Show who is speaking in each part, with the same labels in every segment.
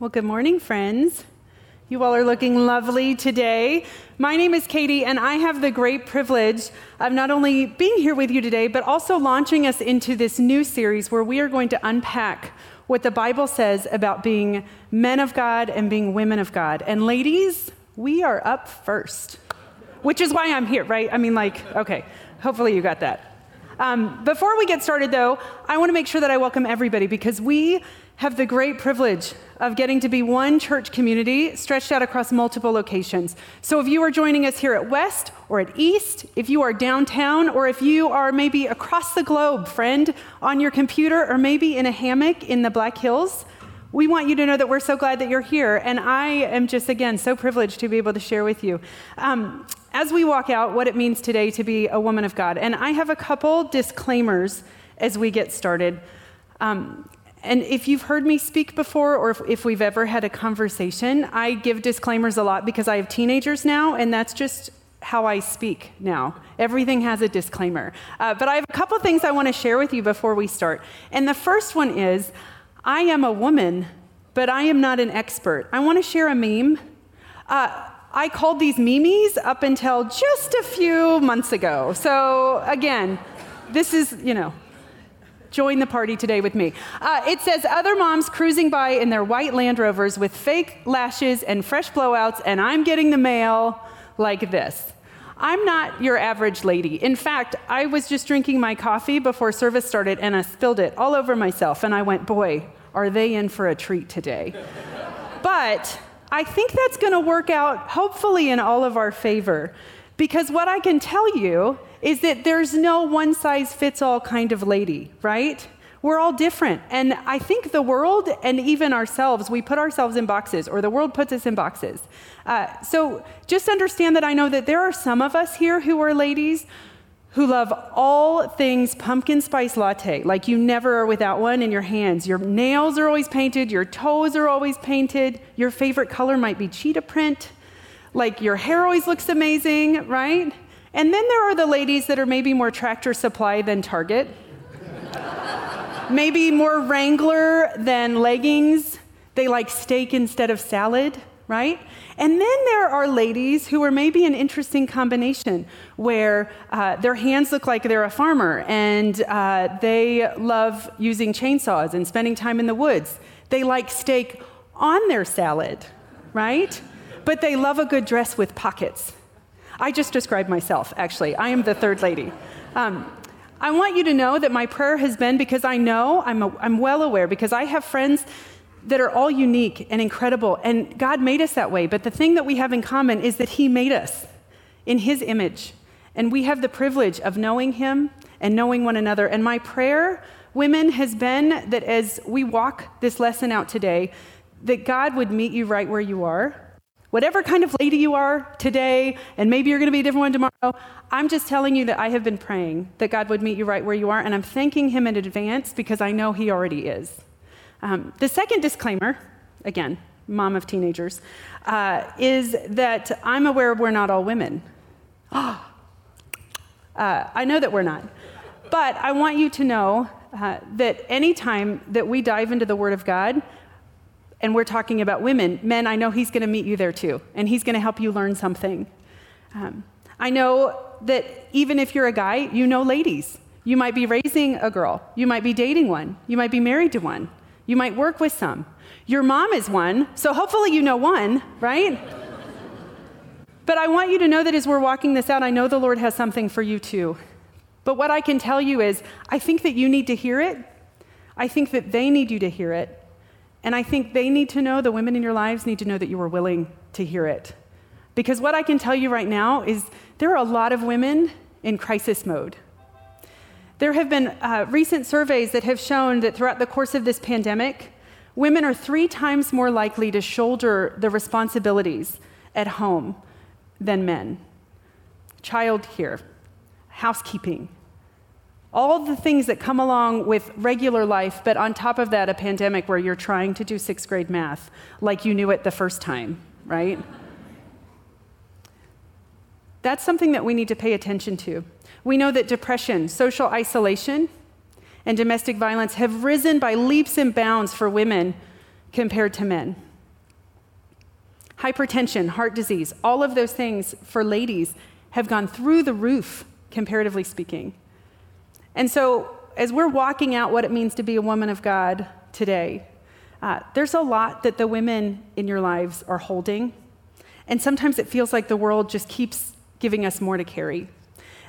Speaker 1: Well, good morning, friends. You all are looking lovely today. My name is Katie, and I have the great privilege of not only being here with you today, but also launching us into this new series where we are going to unpack what the Bible says about being men of God and being women of God. And ladies, we are up first, which is why I'm here, right? I mean, like, okay, hopefully you got that. Um, before we get started, though, I want to make sure that I welcome everybody because we have the great privilege of getting to be one church community stretched out across multiple locations. So if you are joining us here at West or at East, if you are downtown, or if you are maybe across the globe, friend, on your computer, or maybe in a hammock in the Black Hills, we want you to know that we're so glad that you're here. And I am just, again, so privileged to be able to share with you. Um, as we walk out, what it means today to be a woman of God. And I have a couple disclaimers as we get started. Um, and if you've heard me speak before, or if, if, we've ever had a conversation, I give disclaimers a lot because I have teenagers now, and that's just how I speak now. Everything has a disclaimer. Uh, but I have a couple things I want to share with you before we start. And the first one is I am a woman, but I am not an expert. I want to share a meme. Uh, I called these memes up until just a few months ago. So, again, this is, you know, Join the party today with me. Uh, it says other moms cruising by in their white Land Rovers with fake lashes and fresh blowouts, and I'm getting the mail like this. I'm not your average lady. In fact, I was just drinking my coffee before service started and I spilled it all over myself, and I went, boy, are they in for a treat today? but I think that's going to work out, hopefully, in all of our favor. Because what I can tell you is that there's no one size fits all kind of lady, right? We're all different. And I think the world and even ourselves, we put ourselves in boxes, or the world puts us in boxes. Uh, so just understand that I know that there are some of us here who are ladies who love all things pumpkin spice latte, like you never are without one in your hands. Your nails are always painted, your toes are always painted, your favorite color might be cheetah print, like your hair always looks amazing, right? And then there are the ladies that are maybe more tractor supply than Target, maybe more Wrangler than leggings. They like steak instead of salad, right? And then there are ladies who are maybe an interesting combination where uh, their hands look like they're a farmer and uh, they love using chainsaws and spending time in the woods. They like steak on their salad, right? But they love a good dress with pockets. I just described myself, actually. I am the third lady. Um, I want you to know that my prayer has been because I know, I'm, a, I'm well aware, because I have friends that are all unique and incredible, and God made us that way. But the thing that we have in common is that He made us in His image, and we have the privilege of knowing Him and knowing one another. And my prayer, women, has been that as we walk this lesson out today, that God would meet you right where you are Whatever kind of lady you are today, and maybe you're going to be a different one tomorrow, I'm just telling you that I have been praying that God would meet you right where you are, and I'm thanking Him in advance because I know He already is. Um, the second disclaimer, again, mom of teenagers, uh, is that I'm aware we're not all women. uh, I know that we're not. But I want you to know uh, that anytime that we dive into the Word of God, and we're talking about women, men, I know he's going to meet you there too, and he's going to help you learn something. Um, I know that even if you're a guy, you know ladies. You might be raising a girl, you might be dating one, you might be married to one, you might work with some. Your mom is one, so hopefully you know one, right? but I want you to know that as we're walking this out, I know the Lord has something for you too. But what I can tell you is, I think that you need to hear it. I think that they need you to hear it. And I think they need to know, the women in your lives need to know that you were willing to hear it. Because what I can tell you right now is there are a lot of women in crisis mode. There have been uh, recent surveys that have shown that throughout the course of this pandemic, women are three times more likely to shoulder the responsibilities at home than men. Child care, housekeeping, all the things that come along with regular life, but on top of that, a pandemic where you're trying to do sixth grade math like you knew it the first time, right? That's something that we need to pay attention to. We know that depression, social isolation, and domestic violence have risen by leaps and bounds for women compared to men. hypertension, heart disease, all of those things for ladies have gone through the roof, comparatively speaking. And so, as we're walking out what it means to be a woman of God today, uh, there's a lot that the women in your lives are holding. And sometimes it feels like the world just keeps giving us more to carry.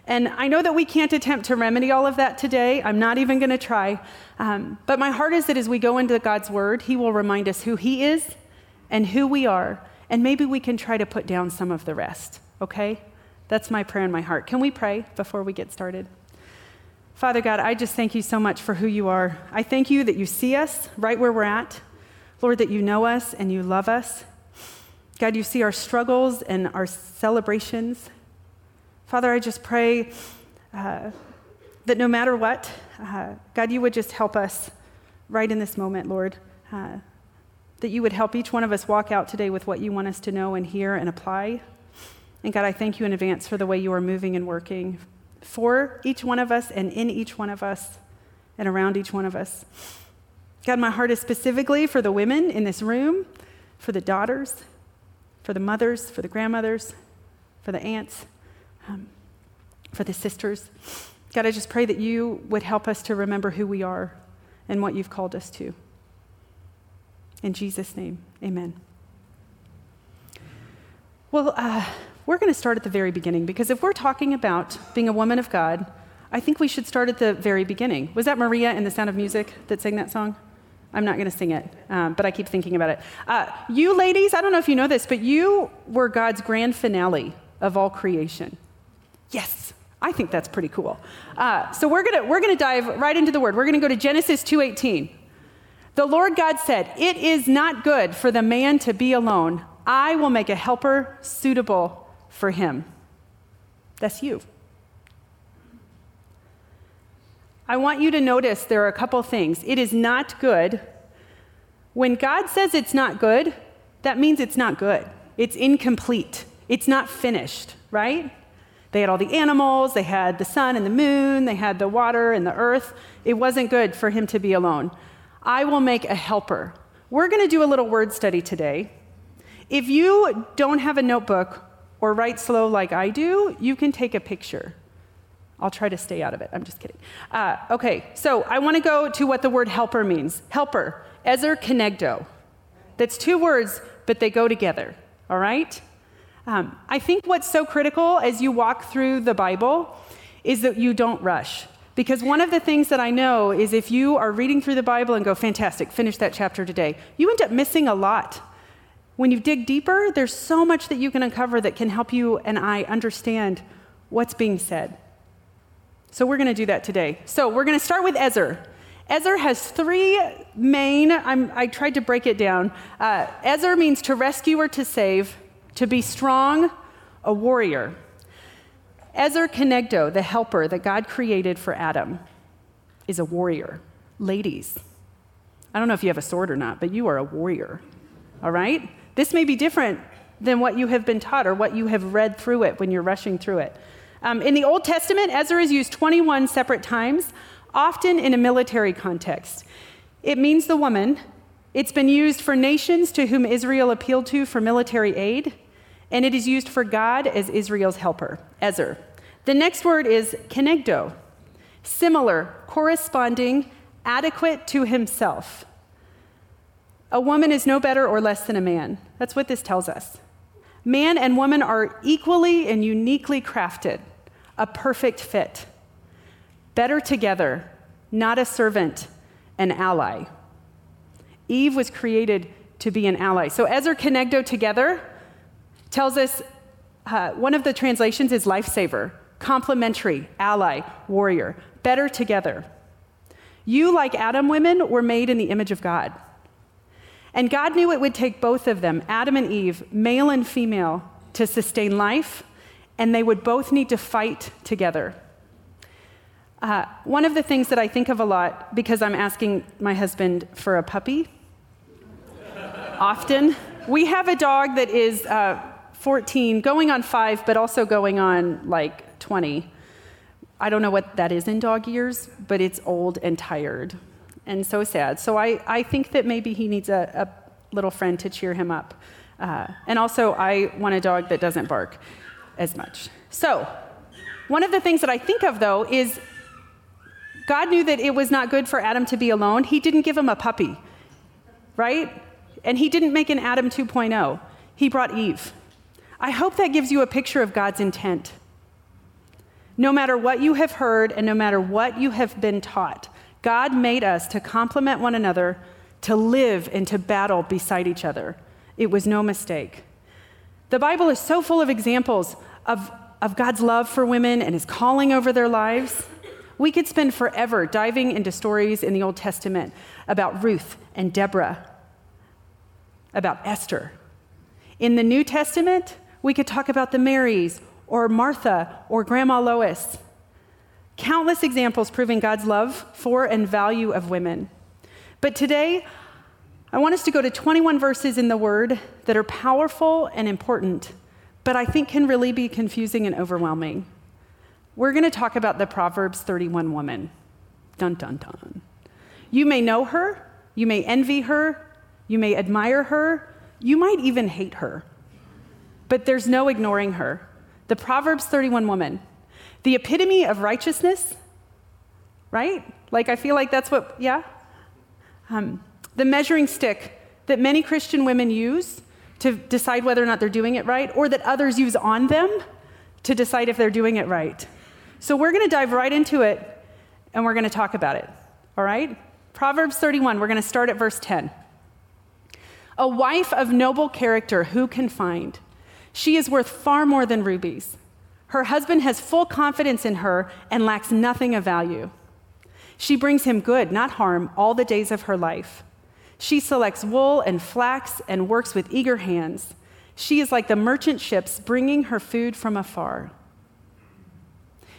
Speaker 1: And I know that we can't attempt to remedy all of that today. I'm not even going to try. Um, but my heart is that as we go into God's word, He will remind us who He is and who we are. And maybe we can try to put down some of the rest, okay? That's my prayer in my heart. Can we pray before we get started? Father God, I just thank you so much for who you are. I thank you that you see us right where we're at. Lord, that you know us and you love us. God, you see our struggles and our celebrations. Father, I just pray uh, that no matter what, uh, God, you would just help us right in this moment, Lord. Uh, that you would help each one of us walk out today with what you want us to know and hear and apply. And God, I thank you in advance for the way you are moving and working for each one of us and in each one of us and around each one of us. God, my heart is specifically for the women in this room, for the daughters, for the mothers, for the grandmothers, for the aunts, um, for the sisters. God, I just pray that you would help us to remember who we are and what you've called us to. In Jesus' name, amen. Well, uh, we're going to start at the very beginning because if we're talking about being a woman of God, I think we should start at the very beginning. Was that Maria in The Sound of Music that sang that song? I'm not going to sing it, um, but I keep thinking about it. Uh, you ladies, I don't know if you know this, but you were God's grand finale of all creation. Yes, I think that's pretty cool. Uh, so we're gonna we're gonna dive right into the word. We're gonna go to Genesis 2:18. The Lord God said, "It is not good for the man to be alone. I will make a helper suitable for him. That's you. I want you to notice there are a couple things. It is not good. When God says it's not good, that means it's not good. It's incomplete. It's not finished, right? They had all the animals, they had the sun and the moon, they had the water and the earth. It wasn't good for him to be alone. I will make a helper. We're going to do a little word study today. If you don't have a notebook or write slow like I do, you can take a picture. I'll try to stay out of it. I'm just kidding. Uh, okay, so I want to go to what the word helper means. Helper, ezer kenegdo. That's two words, but they go together, all right? Um, I think what's so critical as you walk through the Bible is that you don't rush. Because one of the things that I know is if you are reading through the Bible and go, fantastic, finish that chapter today, you end up missing a lot when you dig deeper, there's so much that you can uncover that can help you and I understand what's being said. So we're going to do that today. So we're going to start with Ezer. Ezer has three main, I'm, i tried to break it down. Uh, Ezer means to rescue or to save, to be strong, a warrior. Ezer Kenegdo, the helper that God created for Adam, is a warrior. Ladies, I don't know if you have a sword or not, but you are a warrior. All right? This may be different than what you have been taught or what you have read through it when you're rushing through it. Um, in the Old Testament, Ezer is used 21 separate times, often in a military context. It means the woman. It's been used for nations to whom Israel appealed to for military aid, and it is used for God as Israel's helper, Ezer. The next word is kenegdo, similar, corresponding, adequate to himself. A woman is no better or less than a man. That's what this tells us. Man and woman are equally and uniquely crafted, a perfect fit. Better together, not a servant, an ally. Eve was created to be an ally. So Ezer Kenegdo together tells us uh, one of the translations is lifesaver, complementary, ally, warrior. Better together. You, like Adam women, were made in the image of God. And God knew it would take both of them, Adam and Eve, male and female, to sustain life, and they would both need to fight together. Uh, one of the things that I think of a lot, because I'm asking my husband for a puppy often, we have a dog that is uh, 14, going on five, but also going on like 20. I don't know what that is in dog years, but it's old and tired and so sad. So I, I think that maybe he needs a, a little friend to cheer him up. Uh, and also, I want a dog that doesn't bark as much. So, one of the things that I think of though is God knew that it was not good for Adam to be alone. He didn't give him a puppy, right? And he didn't make an Adam 2.0. He brought Eve. I hope that gives you a picture of God's intent. No matter what you have heard and no matter what you have been taught, God made us to complement one another, to live and to battle beside each other. It was no mistake. The Bible is so full of examples of, of God's love for women and his calling over their lives. We could spend forever diving into stories in the Old Testament about Ruth and Deborah, about Esther. In the New Testament, we could talk about the Marys or Martha or Grandma Lois. Countless examples proving God's love for and value of women. But today, I want us to go to 21 verses in the Word that are powerful and important, but I think can really be confusing and overwhelming. We're going to talk about the Proverbs 31 woman. Dun, dun, dun. You may know her, you may envy her, you may admire her, you might even hate her. But there's no ignoring her. The Proverbs 31 woman, the epitome of righteousness, right? Like, I feel like that's what, yeah? Um, the measuring stick that many Christian women use to decide whether or not they're doing it right, or that others use on them to decide if they're doing it right. So we're going to dive right into it and we're going to talk about it. All right? Proverbs 31, we're going to start at verse 10. A wife of noble character, who can find? She is worth far more than rubies. Her husband has full confidence in her and lacks nothing of value. She brings him good, not harm, all the days of her life. She selects wool and flax and works with eager hands. She is like the merchant ships bringing her food from afar.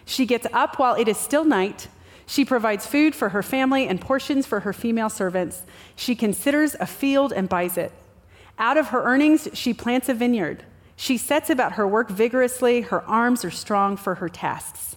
Speaker 1: She gets up while it is still night. She provides food for her family and portions for her female servants. She considers a field and buys it. Out of her earnings, she plants a vineyard. She sets about her work vigorously. Her arms are strong for her tasks.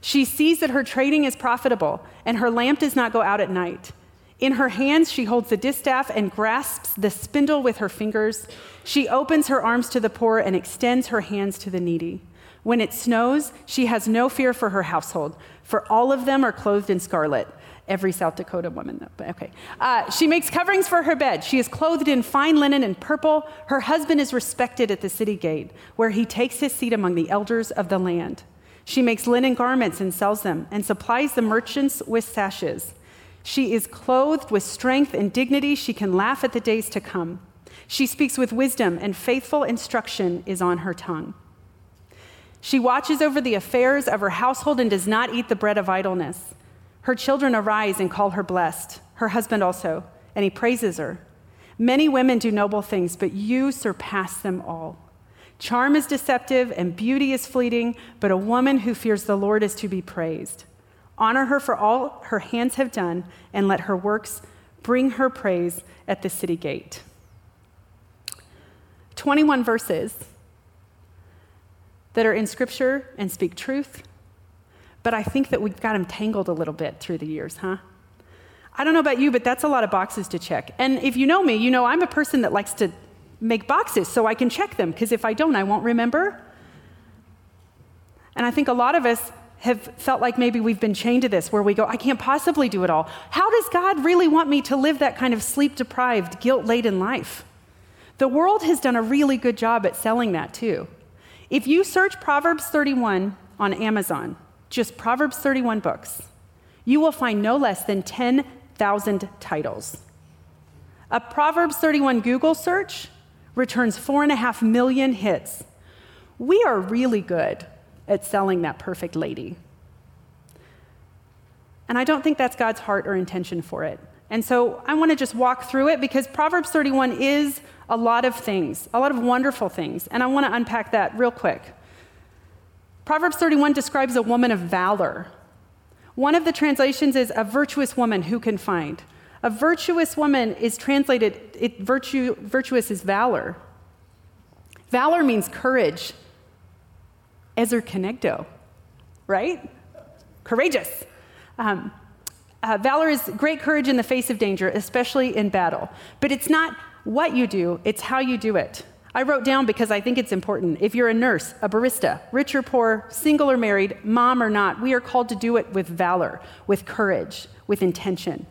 Speaker 1: She sees that her trading is profitable, and her lamp does not go out at night. In her hands, she holds the distaff and grasps the spindle with her fingers. She opens her arms to the poor and extends her hands to the needy. When it snows, she has no fear for her household, for all of them are clothed in scarlet. Every South Dakota woman, but okay. Uh, she makes coverings for her bed. She is clothed in fine linen and purple. Her husband is respected at the city gate, where he takes his seat among the elders of the land. She makes linen garments and sells them, and supplies the merchants with sashes. She is clothed with strength and dignity. She can laugh at the days to come. She speaks with wisdom, and faithful instruction is on her tongue. She watches over the affairs of her household and does not eat the bread of idleness. Her children arise and call her blessed, her husband also, and he praises her. Many women do noble things, but you surpass them all. Charm is deceptive and beauty is fleeting, but a woman who fears the Lord is to be praised. Honor her for all her hands have done, and let her works bring her praise at the city gate. 21 verses that are in Scripture and speak truth, but I think that we've got them tangled a little bit through the years, huh? I don't know about you, but that's a lot of boxes to check. And if you know me, you know I'm a person that likes to make boxes so I can check them, because if I don't, I won't remember. And I think a lot of us have felt like maybe we've been chained to this, where we go, I can't possibly do it all. How does God really want me to live that kind of sleep deprived, guilt laden life? The world has done a really good job at selling that too. If you search Proverbs 31 on Amazon, just Proverbs 31 books, you will find no less than 10,000 titles. A Proverbs 31 Google search returns four and a half million hits. We are really good at selling that perfect lady. And I don't think that's God's heart or intention for it. And so I want to just walk through it because Proverbs 31 is a lot of things, a lot of wonderful things. And I want to unpack that real quick. Proverbs 31 describes a woman of valor. One of the translations is a virtuous woman who can find. A virtuous woman is translated, it, virtue, virtuous is valor. Valor means courage. Ezer kenegdo, right? Courageous. Um, Uh, valor is great courage in the face of danger, especially in battle. But it's not what you do, it's how you do it. I wrote down because I think it's important. If you're a nurse, a barista, rich or poor, single or married, mom or not, we are called to do it with valor, with courage, with intention.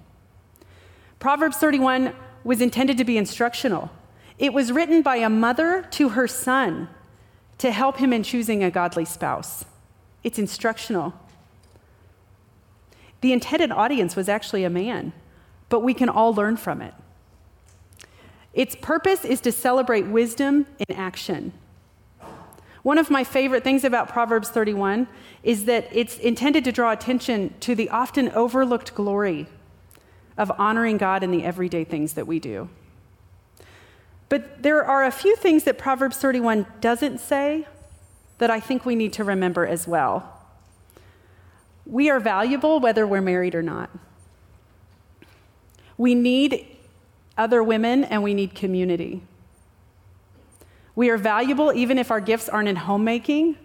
Speaker 1: Proverbs 31 was intended to be instructional. It was written by a mother to her son to help him in choosing a godly spouse. It's instructional. The intended audience was actually a man, but we can all learn from it. Its purpose is to celebrate wisdom in action. One of my favorite things about Proverbs 31 is that it's intended to draw attention to the often overlooked glory of honoring God in the everyday things that we do. But there are a few things that Proverbs 31 doesn't say that I think we need to remember as well. We are valuable whether we're married or not. We need other women and we need community. We are valuable even if our gifts aren't in homemaking.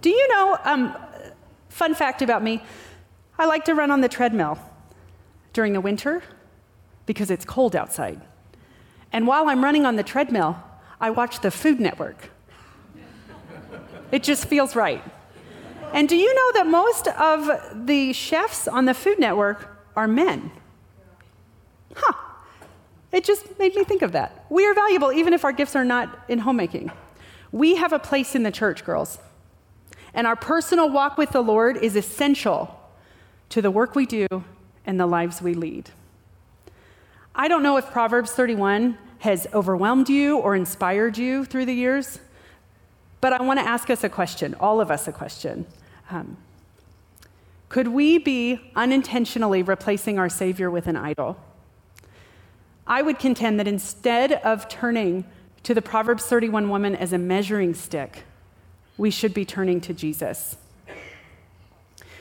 Speaker 1: Do you know, um, fun fact about me, I like to run on the treadmill during the winter because it's cold outside. And while I'm running on the treadmill, I watch the Food Network. It just feels right. And do you know that most of the chefs on the Food Network are men? Huh. It just made me think of that. We are valuable even if our gifts are not in homemaking. We have a place in the church, girls. And our personal walk with the Lord is essential to the work we do and the lives we lead. I don't know if Proverbs 31 has overwhelmed you or inspired you through the years, but I want to ask us a question, all of us a question. Um, could we be unintentionally replacing our Savior with an idol? I would contend that instead of turning to the Proverbs 31 woman as a measuring stick, we should be turning to Jesus.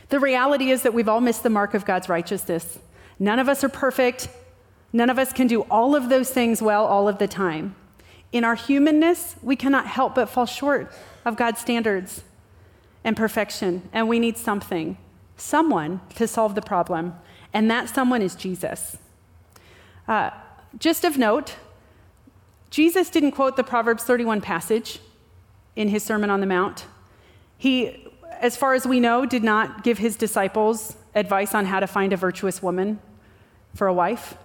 Speaker 1: The reality is that we've all missed the mark of God's righteousness. None of us are perfect. None of us can do all of those things well all of the time. In our humanness, we cannot help but fall short of God's standards and perfection, and we need something, someone to solve the problem, and that someone is Jesus. Uh, just of note, Jesus didn't quote the Proverbs 31 passage in his Sermon on the Mount. He, as far as we know, did not give his disciples advice on how to find a virtuous woman for a wife.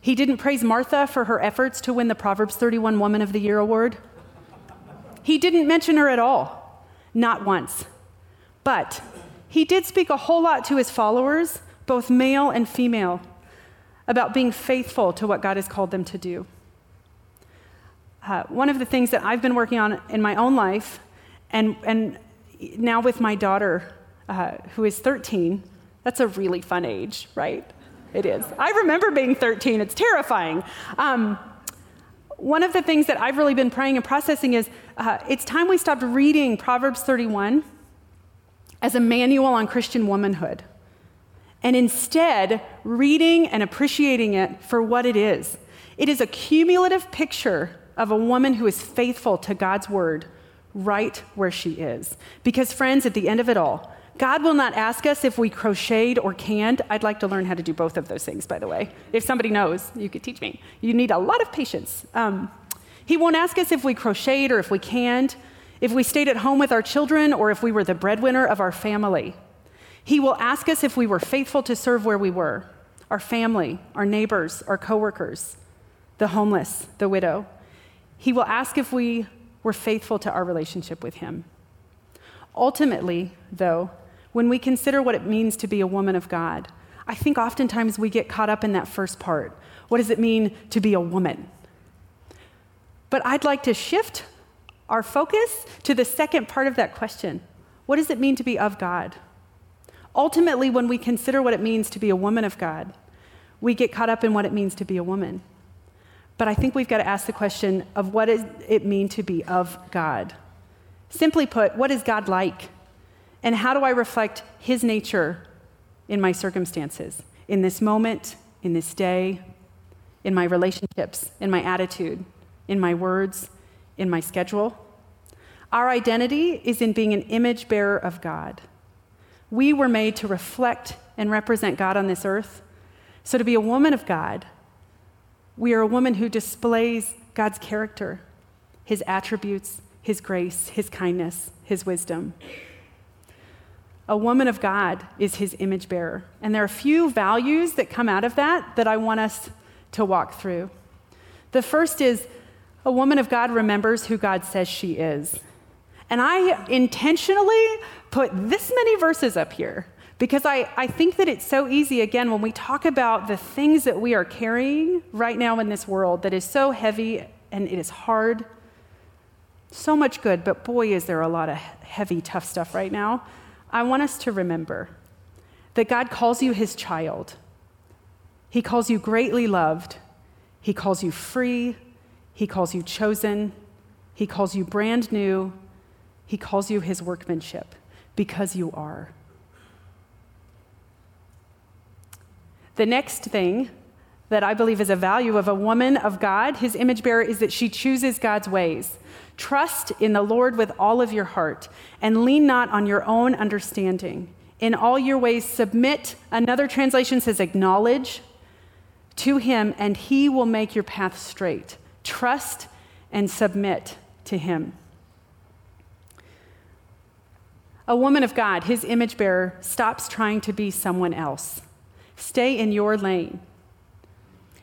Speaker 1: He didn't praise Martha for her efforts to win the Proverbs 31 Woman of the Year award. He didn't mention her at all, not once. But he did speak a whole lot to his followers, both male and female, about being faithful to what God has called them to do. Uh, one of the things that I've been working on in my own life, and, and now with my daughter, uh, who is 13, that's a really fun age, right? It is. I remember being 13, it's terrifying. Um, one of the things that I've really been praying and processing is uh, it's time we stopped reading Proverbs 31 as a manual on Christian womanhood and instead reading and appreciating it for what it is. It is a cumulative picture of a woman who is faithful to God's word right where she is. Because, friends, at the end of it all, God will not ask us if we crocheted or canned. I'd like to learn how to do both of those things, by the way. If somebody knows, you could teach me. You need a lot of patience. Um, he won't ask us if we crocheted or if we canned, if we stayed at home with our children, or if we were the breadwinner of our family. He will ask us if we were faithful to serve where we were our family, our neighbors, our coworkers, the homeless, the widow. He will ask if we were faithful to our relationship with Him. Ultimately, though, when we consider what it means to be a woman of God, I think oftentimes we get caught up in that first part. What does it mean to be a woman? But I'd like to shift our focus to the second part of that question What does it mean to be of God? Ultimately, when we consider what it means to be a woman of God, we get caught up in what it means to be a woman. But I think we've got to ask the question of what does it mean to be of God? Simply put, what is God like? And how do I reflect his nature in my circumstances, in this moment, in this day, in my relationships, in my attitude, in my words, in my schedule? Our identity is in being an image bearer of God. We were made to reflect and represent God on this earth. So, to be a woman of God, we are a woman who displays God's character, his attributes, his grace, his kindness, his wisdom. A woman of God is his image bearer. And there are a few values that come out of that that I want us to walk through. The first is a woman of God remembers who God says she is. And I intentionally put this many verses up here because I, I think that it's so easy, again, when we talk about the things that we are carrying right now in this world that is so heavy and it is hard. So much good, but boy, is there a lot of heavy, tough stuff right now. I want us to remember that God calls you his child. He calls you greatly loved. He calls you free. He calls you chosen. He calls you brand new. He calls you his workmanship because you are. The next thing that I believe is a value of a woman of God, his image bearer, is that she chooses God's ways. Trust in the Lord with all of your heart and lean not on your own understanding. In all your ways, submit. Another translation says, acknowledge to him, and he will make your path straight. Trust and submit to him. A woman of God, his image bearer, stops trying to be someone else. Stay in your lane.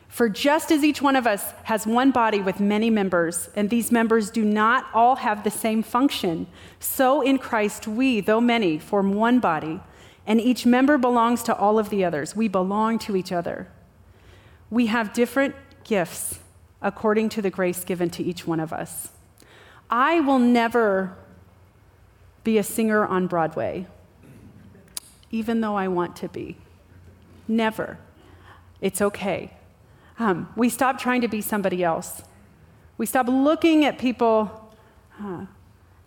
Speaker 1: For just as each one of us has one body with many members, and these members do not all have the same function, so in Christ we, though many, form one body, and each member belongs to all of the others. We belong to each other. We have different gifts according to the grace given to each one of us. I will never be a singer on Broadway, even though I want to be. Never. It's okay. Um, we stop trying to be somebody else. We stop looking at people uh,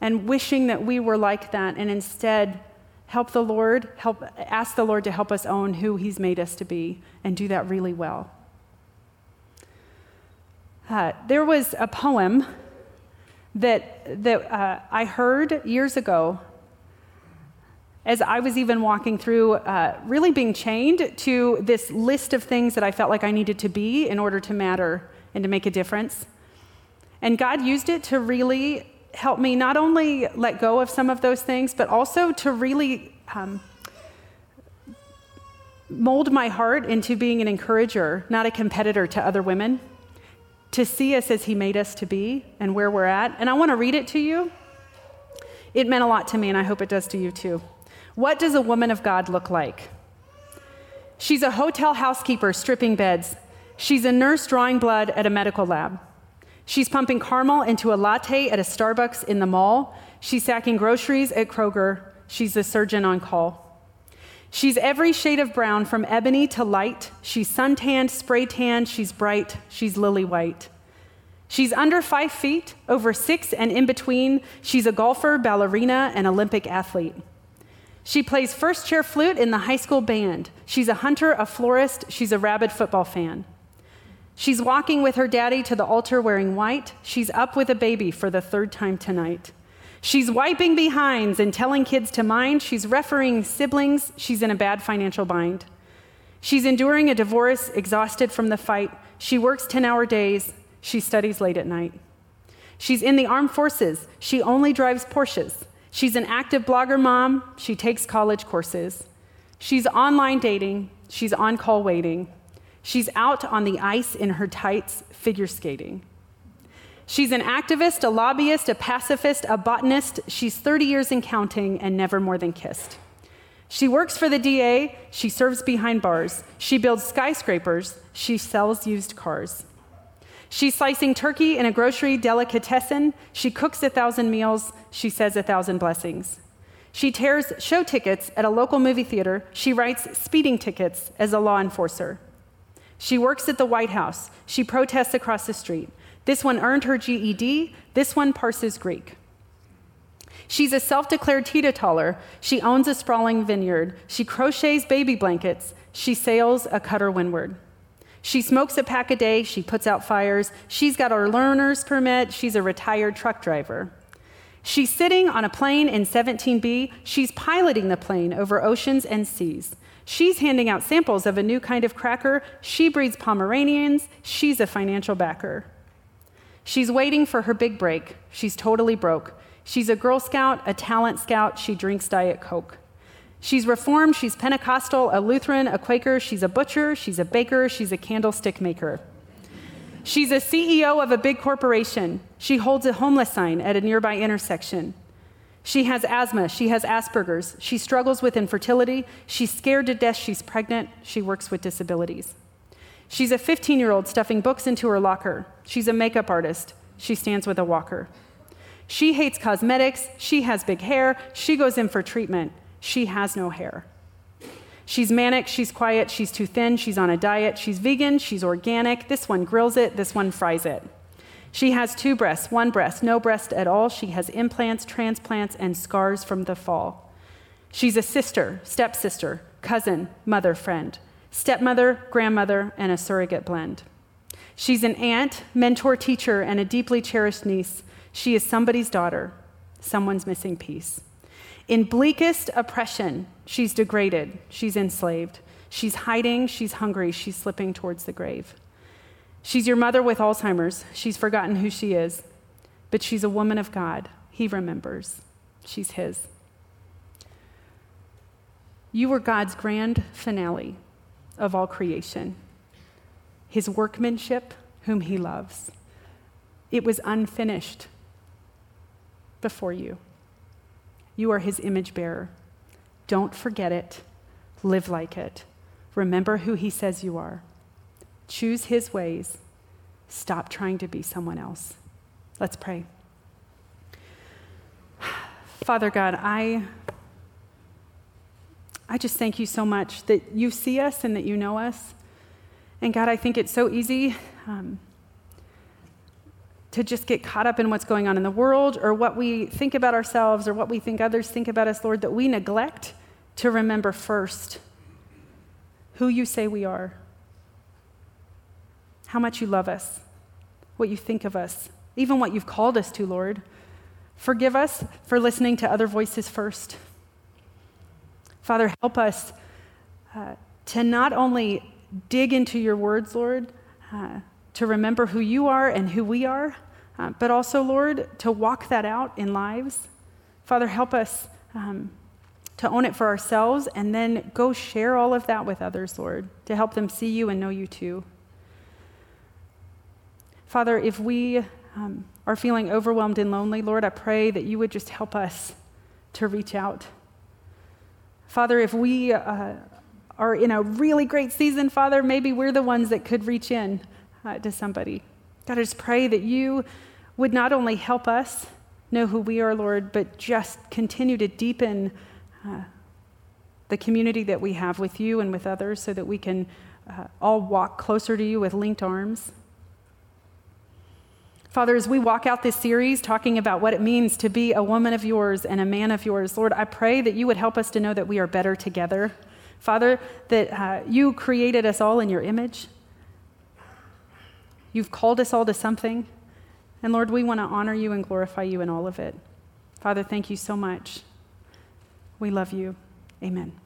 Speaker 1: and wishing that we were like that, and instead help the Lord, help, ask the Lord to help us own who He's made us to be, and do that really well. Uh, there was a poem that, that uh, I heard years ago as I was even walking through, uh, really being chained to this list of things that I felt like I needed to be in order to matter and to make a difference. And God used it to really help me not only let go of some of those things, but also to really um, mold my heart into being an encourager, not a competitor to other women, to see us as He made us to be and where we're at. And I want to read it to you. It meant a lot to me, and I hope it does to you too. What does a woman of God look like? She's a hotel housekeeper stripping beds. She's a nurse drawing blood at a medical lab. She's pumping caramel into a latte at a Starbucks in the mall. She's sacking groceries at Kroger. She's a surgeon on call. She's every shade of brown from ebony to light. She's suntanned, spray tanned, she's bright, she's lily white. She's under five feet, over six, and in between. She's a golfer, ballerina, and Olympic athlete. She plays first chair flute in the high school band. She's a hunter, a florist, she's a rabid football fan. She's walking with her daddy to the altar wearing white. She's up with a baby for the third time tonight. She's wiping behinds and telling kids to mind. She's refereeing siblings. She's in a bad financial bind. She's enduring a divorce, exhausted from the fight. She works 10 hour days. She studies late at night. She's in the armed forces. She only drives Porsches. She's an active blogger mom. She takes college courses. She's online dating. She's on call waiting. She's out on the ice in her tights, figure skating. She's an activist, a lobbyist, a pacifist, a botanist. She's 30 years in counting and never more than kissed. She works for the DA. She serves behind bars. She builds skyscrapers. She sells used cars. She's slicing turkey in a grocery delicatessen. She cooks a thousand meals. She says a thousand blessings. She tears show tickets at a local movie theater. She writes speeding tickets as a law enforcer. She works at the White House. She protests across the street. This one earned her GED. This one parses Greek. She's a self declared teetotaler. She owns a sprawling vineyard. She crochets baby blankets. She sails a cutter windward. She smokes a pack a day, she puts out fires, she's got her learner's permit, she's a retired truck driver. She's sitting on a plane in 17B. She's piloting the plane over oceans and seas. She's handing out samples of a new kind of cracker. She breeds Pomeranians. She's a financial backer. She's waiting for her big break. She's totally broke. She's a Girl Scout, a talent scout. She drinks Diet Coke. She's Reformed, she's Pentecostal, a Lutheran, a Quaker, she's a butcher, she's a baker, she's a candlestick maker. She's a CEO of a big corporation. She holds a homeless sign at a nearby intersection. She has asthma, she has Asperger's, she struggles with infertility, she's scared to death she's pregnant, she works with disabilities. She's a 15 year old stuffing books into her locker. She's a makeup artist, she stands with a walker. She hates cosmetics, she has big hair, she goes in for treatment. She has no hair. She's manic, she's quiet, she's too thin, she's on a diet, she's vegan, she's organic. This one grills it, this one fries it. She has two breasts, one breast, no breast at all. She has implants, transplants, and scars from the fall. She's a sister, stepsister, cousin, mother, friend, stepmother, grandmother, and a surrogate blend. She's an aunt, mentor, teacher, and a deeply cherished niece. She is somebody's daughter, someone's missing piece. In bleakest oppression, she's degraded, she's enslaved. She's hiding, she's hungry, she's slipping towards the grave. She's your mother with Alzheimer's. She's forgotten who she is, but she's a woman of God. He remembers. She's his. You were God's grand finale of all creation, his workmanship, whom he loves. It was unfinished before you. You are his image bearer. Don't forget it. Live like it. Remember who he says you are. Choose his ways. Stop trying to be someone else. Let's pray. Father God, I, I just thank you so much that you see us and that you know us. And God, I think it's so easy um, to just get caught up in what's going on in the world or what we think about ourselves or what we think others think about us, Lord, that we neglect to remember first who you say we are, how much you love us, what you think of us, even what you've called us to, Lord. Forgive us for listening to other voices first. Father, help us uh, to not only dig into your words, Lord, uh, to remember who you are and who we are, uh, but also, Lord, to walk that out in lives. Father, help us um, to own it for ourselves and then go share all of that with others, Lord, to help them see you and know you too. Father, if we um, are feeling overwhelmed and lonely, Lord, I pray that you would just help us to reach out. Father, if we uh, are in a really great season, Father, maybe we're the ones that could reach in uh, to somebody. God, I just pray that you would not only help us know who we are, Lord, but just continue to deepen uh, the community that we have with you and with others so that we can uh, all walk closer to you with linked arms. Father, as we walk out this series talking about what it means to be a woman of yours and a man of yours, Lord, I pray that you would help us to know that we are better together. Father, that uh, you created us all in your image. You've called us all to something. And Lord, we want to honor you and glorify you in all of it. Father, thank you so much. We love you. Amen.